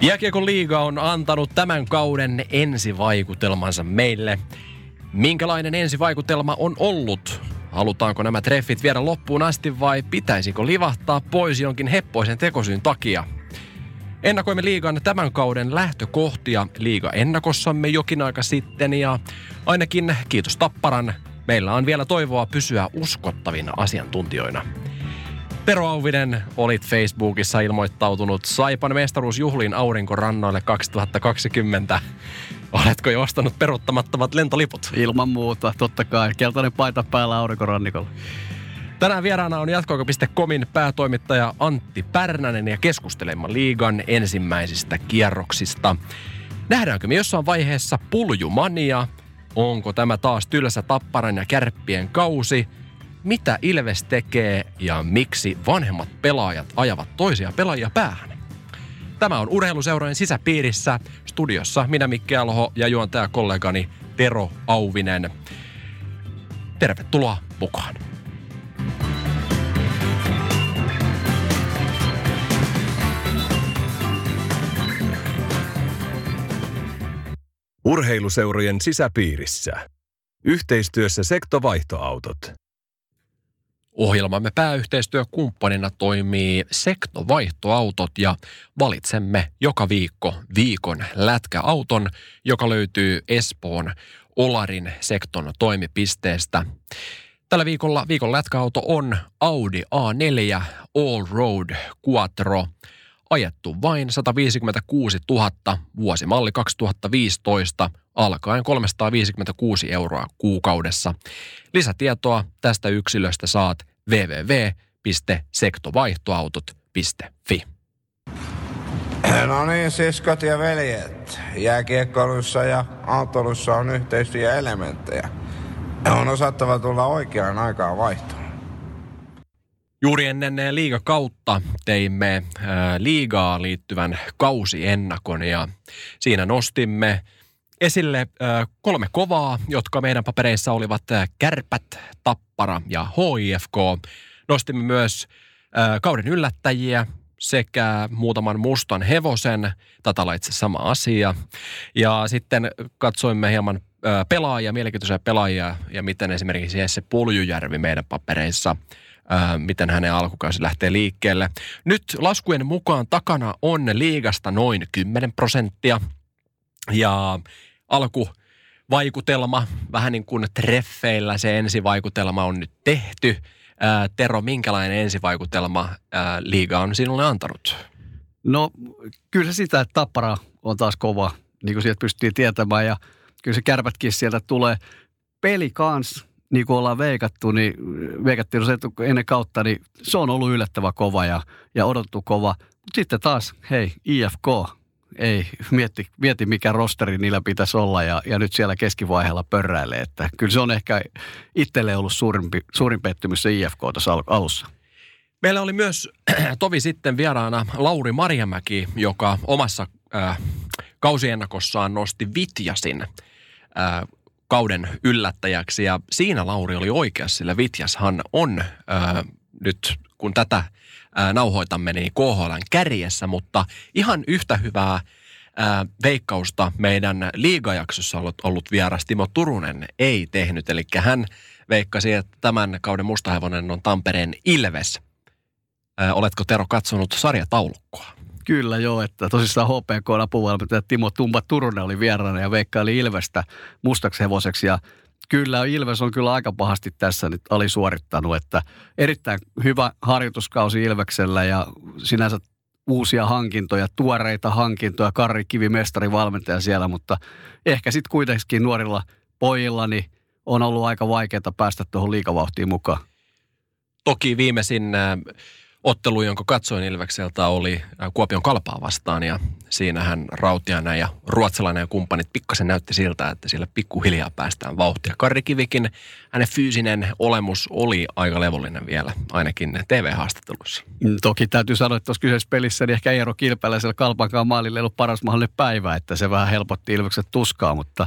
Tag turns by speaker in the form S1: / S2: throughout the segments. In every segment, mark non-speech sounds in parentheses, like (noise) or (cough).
S1: Jääkiekon liiga on antanut tämän kauden ensivaikutelmansa meille. Minkälainen ensivaikutelma on ollut? Halutaanko nämä treffit viedä loppuun asti vai pitäisikö livahtaa pois jonkin heppoisen tekosyyn takia? Ennakoimme liigan tämän kauden lähtökohtia liiga ennakossamme jokin aika sitten ja ainakin kiitos Tapparan, meillä on vielä toivoa pysyä uskottavina asiantuntijoina. Tero Auvinen, olit Facebookissa ilmoittautunut Saipan mestaruusjuhliin aurinkorannoille 2020. Oletko jo ostanut peruuttamattomat lentoliput?
S2: Ilman muuta, totta kai. Keltainen paita päällä aurinkorannikolla.
S1: Tänään vieraana on jatkoaika.comin päätoimittaja Antti Pärnänen ja keskustelemme liigan ensimmäisistä kierroksista. Nähdäänkö me jossain vaiheessa puljumania? Onko tämä taas tylsä tapparan ja kärppien kausi? Mitä Ilves tekee ja miksi vanhemmat pelaajat ajavat toisia pelaajia päähän? Tämä on urheiluseurojen sisäpiirissä. Studiossa minä Mikki Alho ja juontaja kollegani Tero Auvinen. Tervetuloa mukaan.
S3: Urheiluseurojen sisäpiirissä. Yhteistyössä sektovaihtoautot.
S1: Ohjelmamme pääyhteistyökumppanina toimii Sektovaihtoautot ja valitsemme joka viikko viikon lätkäauton, joka löytyy Espoon Olarin Sekton toimipisteestä. Tällä viikolla viikon lätkäauto on Audi A4 All Road Quattro – ajettu vain 156 000 vuosimalli 2015 alkaen 356 euroa kuukaudessa. Lisätietoa tästä yksilöstä saat www.sektovaihtoautot.fi.
S4: No niin, siskot ja veljet. Jääkiekkoilussa ja autolussa on yhteisiä elementtejä. On osattava tulla oikeaan aikaan vaihtoon.
S1: Juuri ennen liigakautta teimme liigaa liittyvän kausiennakon ja siinä nostimme esille kolme kovaa, jotka meidän papereissa olivat Kärpät, Tappara ja HIFK. Nostimme myös kauden yllättäjiä sekä muutaman mustan hevosen, tätä itse sama asia. Ja sitten katsoimme hieman pelaajia, mielenkiintoisia pelaajia ja miten esimerkiksi Jesse Puljujärvi meidän papereissa – miten hänen alkukausi lähtee liikkeelle. Nyt laskujen mukaan takana on liigasta noin 10 prosenttia ja alku vaikutelma, vähän niin kuin treffeillä se ensivaikutelma on nyt tehty. Ää, Tero, minkälainen ensivaikutelma ää, liiga on sinulle antanut?
S2: No kyllä sitä, että Tappara on taas kova, niin kuin sieltä pystyttiin tietämään ja kyllä se kärpätkin sieltä tulee. Peli kans niin kuin ollaan veikattu, niin veikattiin se ennen kautta, niin se on ollut yllättävä kova ja, ja odotettu kova. Mutta sitten taas, hei, IFK, ei, mietti, mietti mikä rosteri niillä pitäisi olla ja, ja nyt siellä keskivaiheella pörräilee. Että kyllä se on ehkä itselle ollut suurimpi, suurin pettymys se IFK tässä alussa.
S1: Meillä oli myös (clears throat) tovi sitten vieraana Lauri Marjamäki, joka omassa äh, kausiennakossaan nosti Vitjasin äh, kauden yllättäjäksi. Ja siinä Lauri oli oikeassa, sillä Vitjashan on ää, nyt, kun tätä ää, nauhoitamme, niin KHLn kärjessä, mutta ihan yhtä hyvää ää, veikkausta meidän liigajaksossa ollut, ollut vieras Timo Turunen ei tehnyt. Eli hän veikkasi, että tämän kauden mustahevonen on Tampereen Ilves. Ää, oletko Tero katsonut sarjataulukkoa?
S2: Kyllä joo, että tosissaan HPK apuvalmentaja Timo Tumba Turunen oli vieraana ja veikkaili Ilvestä mustaksi hevoseksi ja Kyllä, Ilves on kyllä aika pahasti tässä nyt alisuorittanut, että erittäin hyvä harjoituskausi Ilveksellä ja sinänsä uusia hankintoja, tuoreita hankintoja, Karri Kivi, mestari, valmentaja siellä, mutta ehkä sitten kuitenkin nuorilla pojilla niin on ollut aika vaikeaa päästä tuohon liikavauhtiin mukaan.
S1: Toki viimeisin äh, ottelu, jonka katsoin Ilvekseltä, oli äh, Kuopion kalpaa vastaan ja siinähän Rautiainen ja ruotsalainen ja kumppanit pikkasen näytti siltä, että sillä pikkuhiljaa päästään vauhtia. Karri Kivikin, hänen fyysinen olemus oli aika levollinen vielä, ainakin TV-haastattelussa.
S2: Mm, toki täytyy sanoa, että tuossa kyseisessä pelissä niin ehkä Eero Kilpeläisellä kalpankaan maalille ei ollut paras mahdollinen päivä, että se vähän helpotti Ilvekset tuskaa, mutta,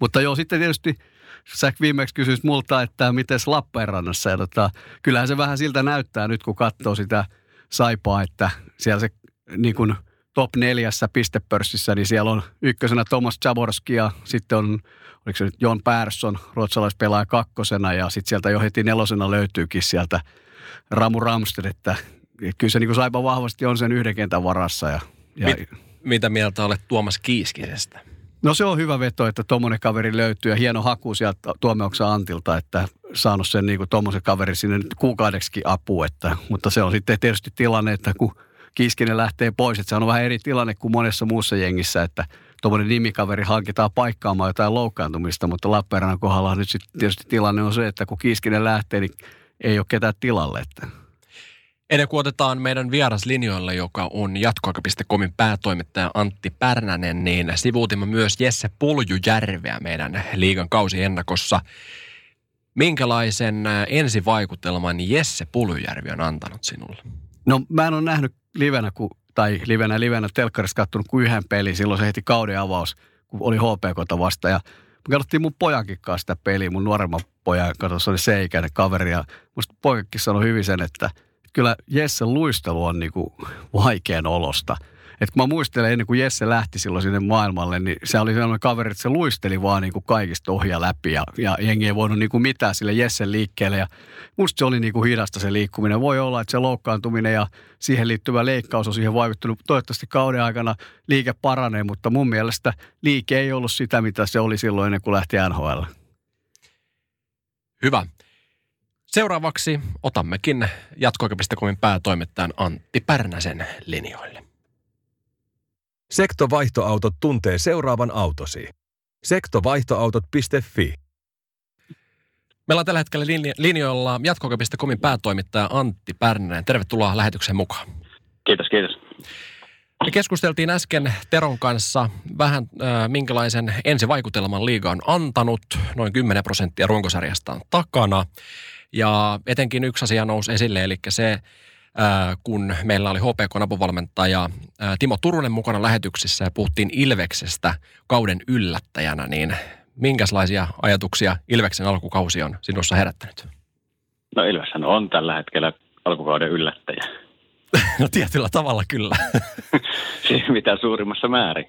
S2: mutta joo, sitten tietysti – sä viimeksi kysyisit multa, että miten Lappeenrannassa. Ja tota, kyllähän se vähän siltä näyttää nyt, kun katsoo sitä saipaa, että siellä se niin kuin top neljässä pistepörssissä, niin siellä on ykkösenä Thomas Jaborski ja sitten on, oliko se nyt John Persson, ruotsalaispelaaja kakkosena ja sitten sieltä jo heti nelosena löytyykin sieltä Ramu Ramsted, että kyllä se niin kuin Saipa vahvasti on sen yhden kentän varassa. Ja, ja...
S1: Mit, mitä mieltä olet Tuomas Kiiskisestä?
S2: No se on hyvä veto, että tuommoinen kaveri löytyy ja hieno haku sieltä Tuomeoksa Antilta, että saanut sen niin tuommoisen kaverin sinne kuukaudeksikin apu. Että, mutta se on sitten tietysti tilanne, että kun Kiiskinen lähtee pois, että se on vähän eri tilanne kuin monessa muussa jengissä, että tuommoinen nimikaveri hankitaan paikkaamaan jotain loukkaantumista, mutta Lappeenrannan kohdalla nyt sitten tietysti tilanne on se, että kun Kiiskinen lähtee, niin ei ole ketään tilalle. Että.
S1: Ennen kuin otetaan meidän vieraslinjoille, joka on jatkoaika.comin päätoimittaja Antti Pärnänen, niin sivuutimme myös Jesse Puljujärveä meidän liigan kausiennakossa. Minkälaisen ensivaikutelman Jesse Puljujärvi on antanut sinulle?
S2: No mä en ole nähnyt livenä, ku, tai livenä livenä telkkarissa kattonut kuin yhden pelin. Silloin se heti kauden avaus, kun oli HPK vasta. Ja me katsottiin mun pojankin kanssa sitä peliä, mun nuoremman pojan, kato, se oli seikäinen kaveri. Ja musta poikakin sanoi hyvin sen, että kyllä Jesse luistelu on niinku vaikean olosta – että kun mä muistelen ennen kuin Jesse lähti silloin sinne maailmalle, niin se oli sellainen kaveri, että se luisteli vaan niin kuin kaikista ohja läpi ja, ja jengi ei voinut niin kuin mitään sille Jessen liikkeelle. Ja musta se oli niin kuin hidasta se liikkuminen. Voi olla, että se loukkaantuminen ja siihen liittyvä leikkaus on siihen vaikuttanut. Toivottavasti kauden aikana liike paranee, mutta mun mielestä liike ei ollut sitä, mitä se oli silloin ennen kuin lähti NHL.
S1: Hyvä. Seuraavaksi otammekin jatkoaika.comin päätoimittajan Antti Pärnäsen linjoille.
S3: Sektovaihtoautot tuntee seuraavan autosi. Sektovaihtoautot.fi
S1: Meillä on tällä hetkellä linjoilla jatkoka.comin päätoimittaja Antti Pärnänen. Tervetuloa lähetykseen mukaan.
S5: Kiitos, kiitos.
S1: Me keskusteltiin äsken Teron kanssa vähän, äh, minkälaisen ensivaikutelman liiga on antanut. Noin 10 prosenttia runkosarjasta on takana. Ja etenkin yksi asia nousi esille, eli se, kun meillä oli HPK apuvalmentaja Timo Turunen mukana lähetyksissä ja puhuttiin Ilveksestä kauden yllättäjänä, niin minkälaisia ajatuksia Ilveksen alkukausi on sinussa herättänyt?
S5: No Ilveshän on tällä hetkellä alkukauden yllättäjä. (laughs)
S1: No tietyllä tavalla kyllä. (laughs)
S5: mitä suurimmassa määrin.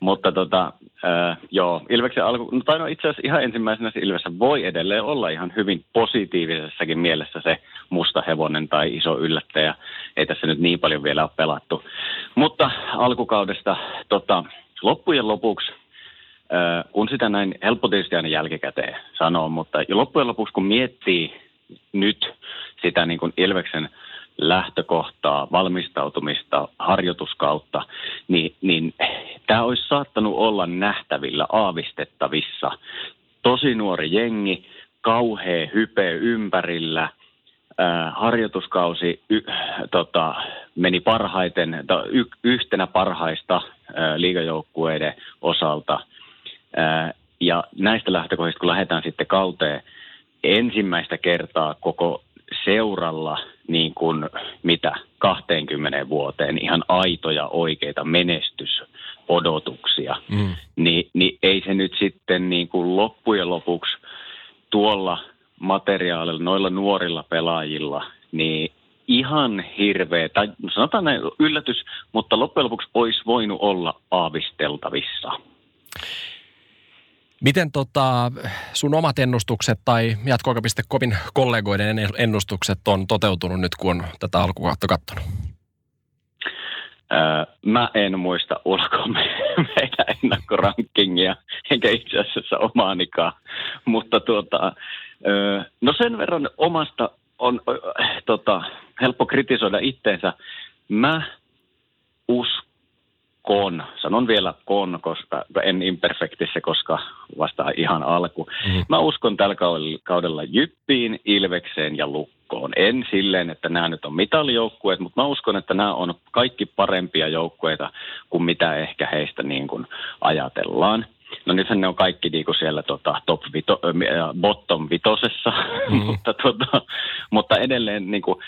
S5: Mutta tota, äh, joo, Ilveksen alku, no, tai no itse asiassa ihan ensimmäisenä se Ilvessä voi edelleen olla ihan hyvin positiivisessakin mielessä se musta hevonen tai iso yllättäjä. Ei tässä nyt niin paljon vielä ole pelattu. Mutta alkukaudesta tota, loppujen lopuksi äh, kun sitä näin helppo tietysti aina jälkikäteen sanoa, mutta loppujen lopuksi kun miettii nyt sitä niin kuin Ilveksen lähtökohtaa, valmistautumista, harjoituskautta, niin, niin tämä olisi saattanut olla nähtävillä, aavistettavissa. Tosi nuori jengi, kauhea hype ympärillä, äh, harjoituskausi y, tota, meni parhaiten, y, yhtenä parhaista äh, liigajoukkueiden osalta. Äh, ja näistä lähtökohdista, kun lähdetään sitten kauteen ensimmäistä kertaa koko seuralla niin kuin mitä 20 vuoteen ihan aitoja oikeita menestysodotuksia, mm. niin, niin ei se nyt sitten niin kuin loppujen lopuksi tuolla materiaalilla, noilla nuorilla pelaajilla, niin ihan hirveä, tai sanotaan näin yllätys, mutta loppujen lopuksi olisi voinut olla aavisteltavissa.
S1: Miten tota, sun omat ennustukset tai jatkoaika.comin kollegoiden ennustukset on toteutunut nyt, kun on tätä alkukautta katsonut?
S5: Öö, mä en muista ulkoa meidän ennakkorankingia, enkä itse asiassa omaanikaan. Mutta tuota, öö, no sen verran omasta on tota, helppo kritisoida itteensä. Mä uskon, kon. Sanon vielä kon, koska en imperfektissä, koska vasta ihan alku. Mm-hmm. Mä uskon tällä kaudella Jyppiin, Ilvekseen ja Lukkoon. En silleen, että nämä nyt on mitalijoukkueet, mutta mä uskon, että nämä on kaikki parempia joukkueita kuin mitä ehkä heistä niin kuin ajatellaan. No nythän ne on kaikki niin kuin siellä tota, top vito, äh, bottom vitosessa, (laughs) mm. mutta, tota, mutta edelleen niin kuin,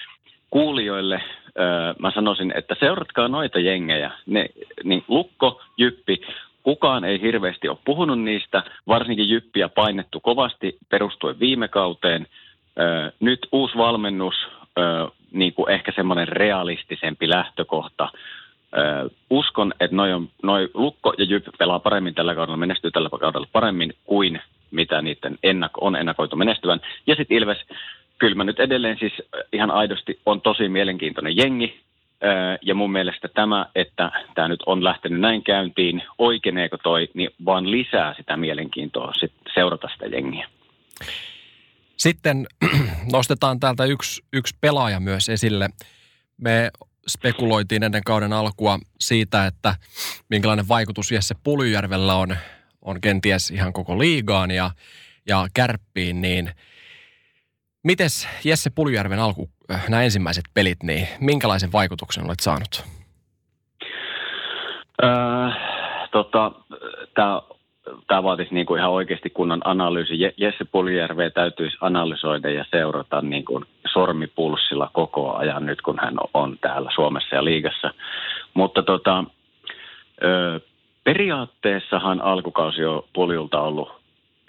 S5: kuulijoille öö, mä sanoisin, että seuratkaa noita jengejä. Ne, niin Lukko, Jyppi, kukaan ei hirveästi ole puhunut niistä, varsinkin Jyppiä painettu kovasti perustuen viime kauteen. Öö, nyt uusi valmennus, öö, niin kuin ehkä semmoinen realistisempi lähtökohta. Ö, uskon, että noi, on, noi Lukko ja Jyp pelaa paremmin tällä kaudella, menestyy tällä kaudella paremmin kuin mitä niiden ennako, on ennakoitu menestyvän. Ja sitten Ilves, kyllä mä nyt edelleen siis ihan aidosti on tosi mielenkiintoinen jengi. Ja mun mielestä tämä, että tämä nyt on lähtenyt näin käyntiin, oikeneeko toi, niin vaan lisää sitä mielenkiintoa sit seurata sitä jengiä.
S1: Sitten (clears throat) nostetaan täältä yksi, yksi pelaaja myös esille. Me spekuloitiin ennen kauden alkua siitä, että minkälainen vaikutus Jesse Pulyjärvellä on, on kenties ihan koko liigaan ja, ja kärppiin, niin mites Jesse Pulyjärven alku, äh, nämä ensimmäiset pelit, niin minkälaisen vaikutuksen olet saanut?
S5: Äh, tota, tämä vaatisi niin ihan oikeasti kunnon analyysi. Jesse Puljärveä täytyisi analysoida ja seurata niin kuin sormipulssilla koko ajan nyt, kun hän on täällä Suomessa ja liigassa. Mutta tota, ö, periaatteessahan alkukausi on Puljulta ollut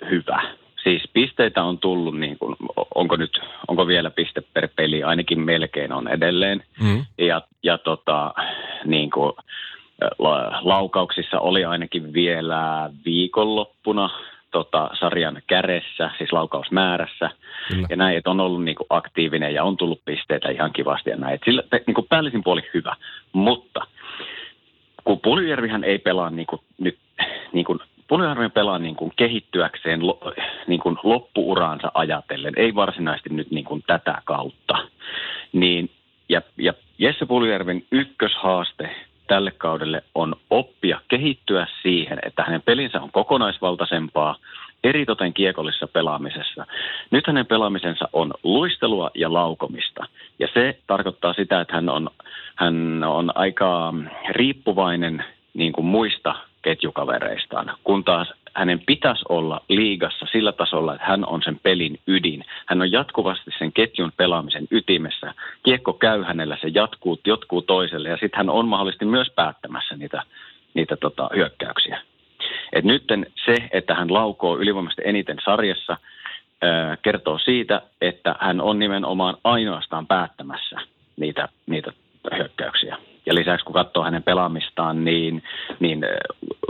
S5: hyvä. Siis pisteitä on tullut, niin kuin, onko nyt, onko vielä piste per peli, ainakin melkein on edelleen. Mm. Ja, ja tota, niin kuin, laukauksissa oli ainakin vielä viikonloppuna tota, sarjan käressä, siis laukausmäärässä. Kyllä. Ja näin, että on ollut niin kuin, aktiivinen ja on tullut pisteitä ihan kivasti ja näin. Et sillä, niin kuin, päällisin puoli hyvä, mutta kun Puljärvihän ei pelaa niin kuin, nyt, niin kuin, Puljärvi pelaa niin kuin, kehittyäkseen niin kuin, loppuuraansa ajatellen, ei varsinaisesti nyt niin kuin, tätä kautta. Niin, ja, ja Jesse Puljärven ykköshaaste tälle kaudelle on oppia kehittyä siihen, että hänen pelinsä on kokonaisvaltaisempaa, eritoten kiekollisessa pelaamisessa. Nyt hänen pelaamisensa on luistelua ja laukomista. Ja se tarkoittaa sitä, että hän on, hän on aika riippuvainen niin kuin muista ketjukavereistaan, kun taas hänen pitäisi olla liigassa sillä tasolla, että hän on sen pelin ydin. Hän on jatkuvasti sen ketjun pelaamisen ytimessä. Kiekko käy hänellä, se jatkuu, jotkuu toiselle ja sitten hän on mahdollisesti myös päättämässä niitä, niitä tota, hyökkäyksiä. Et nytten se, että hän laukoo ylivoimaisesti eniten sarjassa, kertoo siitä, että hän on nimenomaan ainoastaan päättämässä niitä, niitä hyökkäyksiä. Ja lisäksi kun katsoo hänen pelaamistaan, niin, niin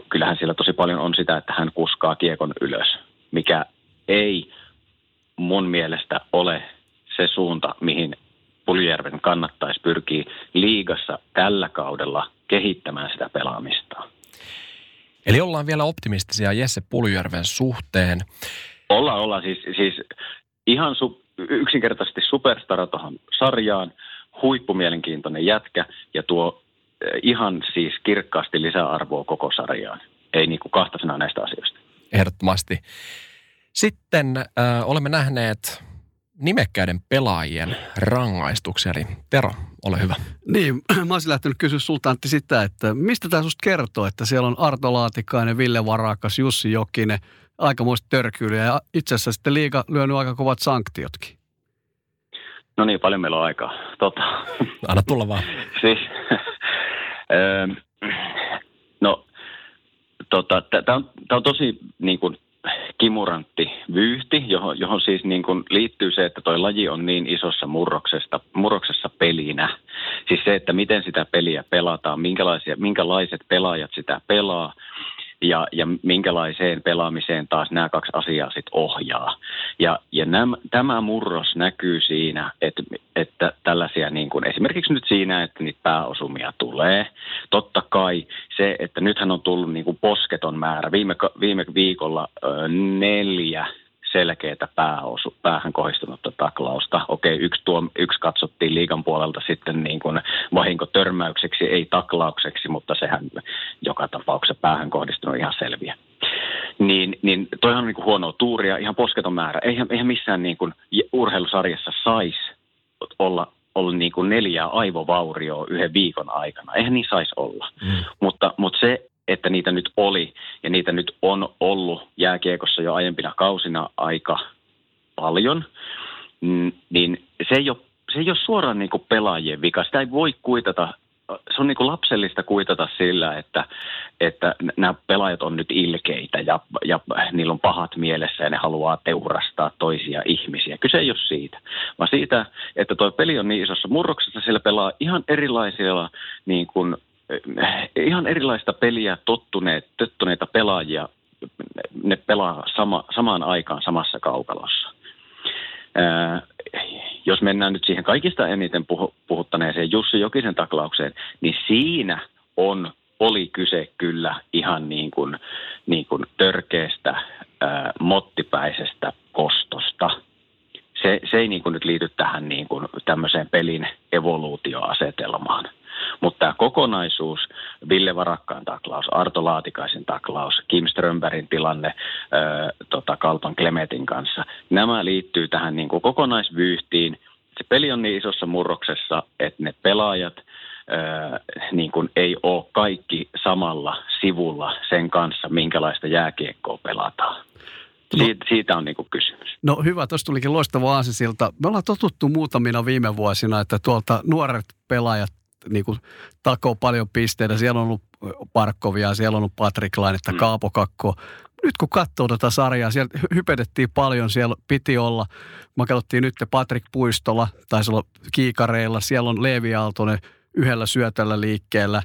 S5: kyllähän siellä tosi paljon on sitä, että hän kuskaa kiekon ylös, mikä ei mun mielestä ole se suunta, mihin Puljärven kannattaisi pyrkiä liigassa tällä kaudella kehittämään sitä pelaamista.
S1: Eli ollaan vielä optimistisia Jesse Puljärven suhteen.
S5: Ollaan, ollaan. Siis, siis ihan su, yksinkertaisesti superstara tuohon sarjaan, huippumielenkiintoinen jätkä ja tuo ihan siis kirkkaasti lisäarvoa koko sarjaan. Ei niin kuin kahta sanaa näistä asioista.
S1: Ehdottomasti. Sitten äh, olemme nähneet nimekkäiden pelaajien rangaistuksia. Eli Tero, ole hyvä.
S2: Niin, (clears throat) mä olisin lähtenyt kysyä sulta Antti sitä, että mistä tämä susta kertoo, että siellä on Arto Laatikainen, Ville Varakas, Jussi Jokinen, aikamoista törkyyliä ja itse asiassa sitten liiga lyönyt aika kovat sanktiotkin.
S5: No niin, paljon meillä on aikaa. Tota.
S1: Anna tulla vaan. (laughs)
S5: siis, (laughs) no, tota, tämä on, on tosi niin kuin, kimurantti vyyhti, johon, johon siis niin kuin liittyy se, että tuo laji on niin isossa murroksesta, murroksessa pelinä. Siis se, että miten sitä peliä pelataan, minkälaisia, minkälaiset pelaajat sitä pelaa ja, ja minkälaiseen pelaamiseen taas nämä kaksi asiaa sitten ohjaa. Ja, ja nämä, tämä murros näkyy siinä, että, että tällaisia niin kuin esimerkiksi nyt siinä, että niitä pääosumia tulee. Totta kai se, että nythän on tullut niin kuin posketon määrä. Viime, viime viikolla ö, neljä selkeää pääosu, päähän kohdistunutta taklausta. Okei, yksi, tuo, yksi katsottiin liigan puolelta sitten niin kuin vahinkotörmäykseksi, ei taklaukseksi, mutta sehän joka tapauksessa päähän kohdistunut ihan selviä. Niin, niin toihan on niin kuin huonoa tuuria, ihan posketon määrä. Eihän, eihän missään niin kuin urheilusarjassa saisi olla ollut niin kuin neljää aivovaurioa yhden viikon aikana. Eihän niin saisi olla. Mm. Mutta, mutta se, että niitä nyt oli ja niitä nyt on ollut jääkiekossa jo aiempina kausina aika paljon, niin se ei ole, se ei ole suoraan niin kuin pelaajien vika. Sitä ei voi kuitata se on niin kuin lapsellista kuitata sillä, että, että nämä pelaajat on nyt ilkeitä ja, ja niillä on pahat mielessä ja ne haluaa teurastaa toisia ihmisiä. Kyse ei ole siitä, vaan siitä, että tuo peli on niin isossa murroksessa, sillä pelaa ihan erilaisilla niin kuin ihan erilaista peliä tottuneet, tottuneita pelaajia, ne pelaa sama, samaan aikaan samassa kaukalossa. Ää, jos mennään nyt siihen kaikista eniten puhu, puhuttaneeseen Jussi Jokisen taklaukseen, niin siinä on, oli kyse kyllä ihan niin kuin, niin kuin törkeästä, ää, mottipäisestä kostosta – se, se ei niin kuin nyt liity tähän niin kuin tämmöiseen pelin evoluutioasetelmaan. Mutta tämä kokonaisuus, Ville Varakkaan taklaus, Arto Laatikaisen taklaus, Kim Strömbergin tilanne ää, tota Kalpan Klemetin kanssa, nämä liittyy tähän niin kuin kokonaisvyyhtiin. Se peli on niin isossa murroksessa, että ne pelaajat ää, niin kuin ei ole kaikki samalla sivulla sen kanssa, minkälaista jääkiekkoa pelataan. No. Siitä, siitä on niin kuin kysymys.
S2: No hyvä, tuossa tulikin loistava aasisilta. Me ollaan totuttu muutamina viime vuosina, että tuolta nuoret pelaajat niin kuin takoo paljon pisteitä. Siellä on ollut Parkkovia, siellä on ollut Patrick Lainetta, mm. Kaapo Kakko. Nyt kun katsoo tätä sarjaa, siellä hypedettiin paljon, siellä piti olla, mä katsottiin nyt Patrick Puistola, taisi olla kiikareilla, siellä on Leevi Aaltonen yhdellä syötällä liikkeellä.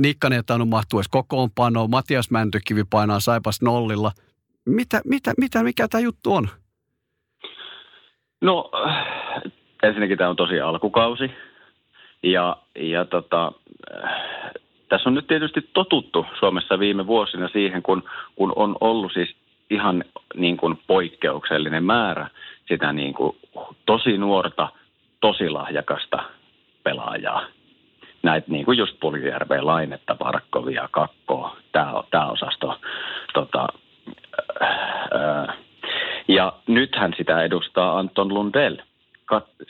S2: Nikkanen ei tainnut mahtua edes kokoonpanoon, Matias Mäntykivi painaa Saipas nollilla – mitä, mitä, mitä, mikä tämä juttu on?
S5: No ensinnäkin tämä on tosi alkukausi ja, ja tota, tässä on nyt tietysti totuttu Suomessa viime vuosina siihen, kun, kun on ollut siis ihan niin kuin poikkeuksellinen määrä sitä niin kuin tosi nuorta, tosi lahjakasta pelaajaa. Näitä niin kuin just Puljärveä, Lainetta, Parkkovia, Kakkoa, tämä, osasto tota, ja nythän sitä edustaa Anton Lundell.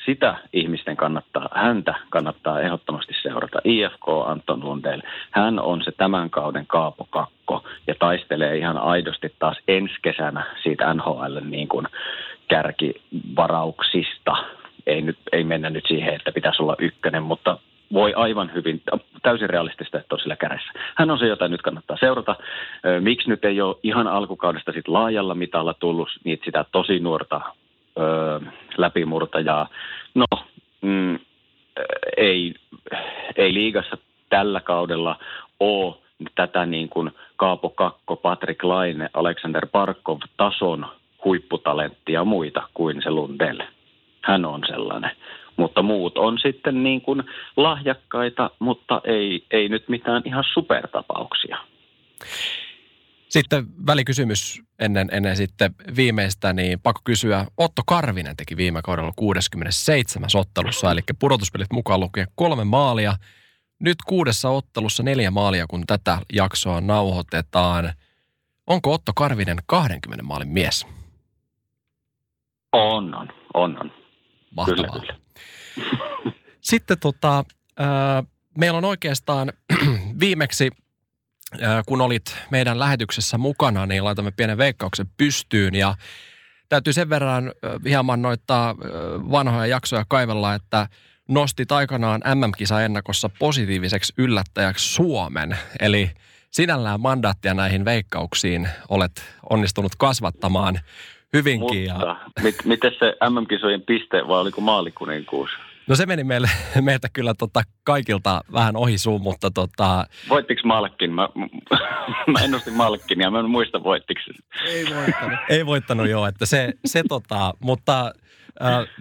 S5: Sitä ihmisten kannattaa, häntä kannattaa ehdottomasti seurata. IFK Anton Lundell, hän on se tämän kauden Kaapo Kakko ja taistelee ihan aidosti taas ensi kesänä siitä NHL niin kuin kärkivarauksista. Ei, nyt, ei mennä nyt siihen, että pitäisi olla ykkönen, mutta voi aivan hyvin, täysin realistista, että on sillä kädessä. Hän on se, jota nyt kannattaa seurata. Miksi nyt ei ole ihan alkukaudesta sit laajalla mitalla tullut niitä sitä tosi nuorta ö, läpimurtajaa? No, mm, ei, ei liigassa tällä kaudella ole tätä niin kuin Kaapo Kakko, Patrick Laine, Alexander Parkov tason huipputalenttia muita kuin se Lundell. Hän on sellainen mutta muut on sitten niin kuin lahjakkaita, mutta ei, ei nyt mitään ihan supertapauksia.
S1: Sitten välikysymys ennen, ennen sitten viimeistä, niin pakko kysyä. Otto Karvinen teki viime kaudella 67 ottelussa, eli pudotuspelit mukaan lukien kolme maalia. Nyt kuudessa ottelussa neljä maalia, kun tätä jaksoa nauhoitetaan. Onko Otto Karvinen 20 maalin mies?
S5: On, on, on, on.
S1: Mahtavaa. Kyllä, kyllä. Sitten tota, äh, meillä on oikeastaan (clears throat) viimeksi, kun olit meidän lähetyksessä mukana, niin laitamme pienen veikkauksen pystyyn ja täytyy sen verran äh, hieman noittaa äh, vanhoja jaksoja kaivella, että nostit aikanaan MM-kisa-ennakossa positiiviseksi yllättäjäksi Suomen. Eli sinällään mandaattia näihin veikkauksiin olet onnistunut kasvattamaan hyvinkin.
S5: Mutta ja... mit, miten se MM-kisojen piste vai oliko maalikuninkuus?
S1: No se meni meille, (laughs) meiltä kyllä tota kaikilta vähän ohi suun, mutta tota...
S5: Voittiko Malkin? Mä, (laughs) mä ennustin Malkin ja mä en muista voittiko.
S2: Ei voittanut.
S1: Ei voittanut joo, että se, se tota, mutta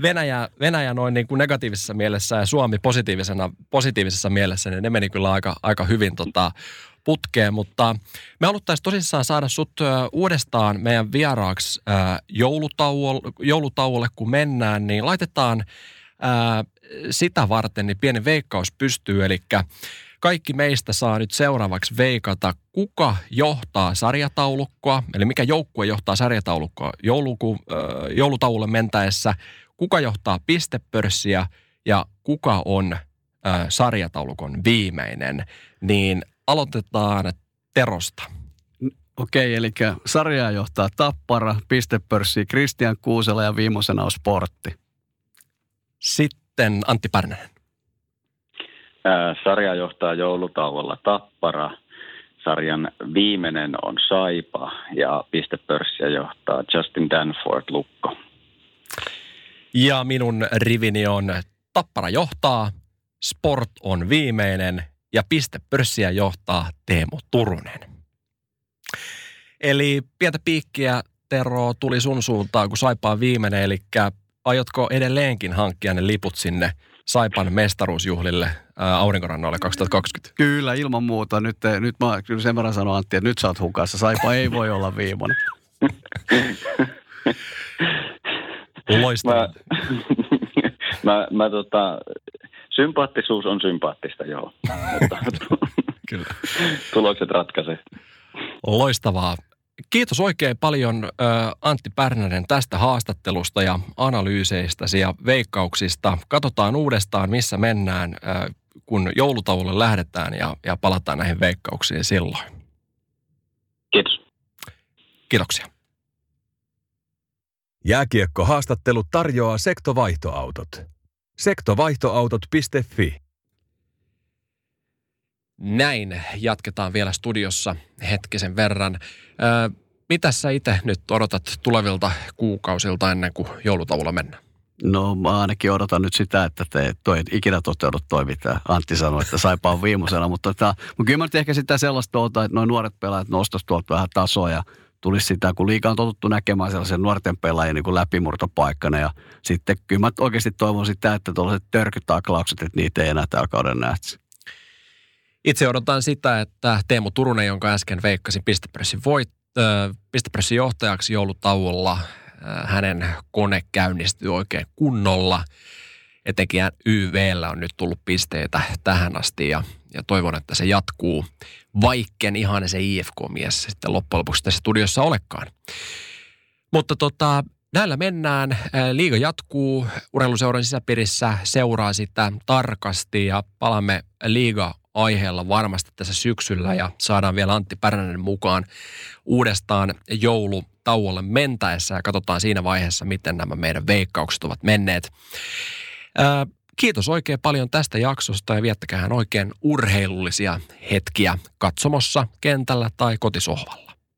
S1: Venäjä, Venäjä noin niin kuin negatiivisessa mielessä ja Suomi positiivisena, positiivisessa mielessä, niin ne meni kyllä aika, aika hyvin tota, putkeen, mutta me haluttaisiin tosissaan saada sut uudestaan meidän vieraaksi joulutauolle, joulutauolle, kun mennään, niin laitetaan sitä varten niin pieni veikkaus pystyy, eli kaikki meistä saa nyt seuraavaksi veikata, kuka johtaa sarjataulukkoa, eli mikä joukkue johtaa sarjataulukkoa jouluku, joulutaululle mentäessä, kuka johtaa pistepörssiä ja kuka on sarjataulukon viimeinen, niin aloitetaan Terosta.
S2: Okei, eli sarjaa johtaa Tappara, pistepörssi Kristian Kuusela ja viimeisena on Sportti.
S1: Sitten Antti Pärnänen.
S5: Sarja johtaa joulutauolla Tappara. Sarjan viimeinen on Saipa ja pistepörssiä johtaa Justin Danford Lukko.
S1: Ja minun rivini on Tappara johtaa, Sport on viimeinen ja pistepörssiä johtaa Teemu Turunen. Eli pientä piikkiä, Tero, tuli sun suuntaan, kun Saipaa viimeinen, eli aiotko edelleenkin hankkia ne liput sinne Saipan mestaruusjuhlille ää, Aurinkorannoille 2020?
S2: Kyllä, ilman muuta. Nyt, nyt mä kyllä sen verran sanon Antti, että nyt sä oot hukassa. Saipa ei voi olla viimeinen. (laughs)
S1: Loistavaa.
S5: Mä, (laughs) mä, mä tota, sympaattisuus on sympaattista, joo. (laughs) Mutta
S1: Kyllä.
S5: tulokset ratkaisee.
S1: Loistavaa. Kiitos oikein paljon Antti Pärnänen tästä haastattelusta ja analyyseistä ja veikkauksista. Katsotaan uudestaan, missä mennään, kun joulutauolle lähdetään ja, ja palataan näihin veikkauksiin silloin.
S5: Kiitos.
S1: Kiitoksia.
S3: Jääkiekko-haastattelu tarjoaa sektovaihtoautot. Sektovaihtoautot.fi
S1: Näin jatketaan vielä studiossa hetkisen verran. Ö, mitä sä itse nyt odotat tulevilta kuukausilta ennen kuin joulutauolla mennään?
S2: No mä ainakin odotan nyt sitä, että te toi ikinä toteudu toi, mitä Antti sanoi, että saipa on viimeisellä. Mutta, tota, mutta kyllä mä nyt ehkä sitä sellaista että noin nuoret pelaajat nostaisi tuolta vähän tasoa ja tulisi sitä, kun liikaa on totuttu näkemään sellaisen nuorten pelaajien niin läpimurtopaikkana. Ja sitten kyllä mä oikeasti toivon sitä, että tuollaiset törkytaklaukset, että niitä ei enää tällä kauden nähtäisi.
S1: Itse odotan sitä, että Teemu Turunen, jonka äsken veikkasin pistepressin, voit, äh, pistepressin johtajaksi joulutauolla, äh, hänen kone käynnistyy oikein kunnolla. Etenkin YVllä on nyt tullut pisteitä tähän asti ja, ja toivon, että se jatkuu, vaikken ihan se IFK-mies sitten loppujen lopuksi tässä studiossa olekaan. Mutta tota, näillä mennään. Liiga jatkuu. Urheiluseuran sisäpiirissä seuraa sitä tarkasti ja palaamme liiga aiheella varmasti tässä syksyllä ja saadaan vielä Antti Pärnänen mukaan uudestaan joulutauolle mentäessä ja katsotaan siinä vaiheessa, miten nämä meidän veikkaukset ovat menneet. Ää, kiitos oikein paljon tästä jaksosta ja viettäkään oikein urheilullisia hetkiä katsomossa, kentällä tai kotisohvalla.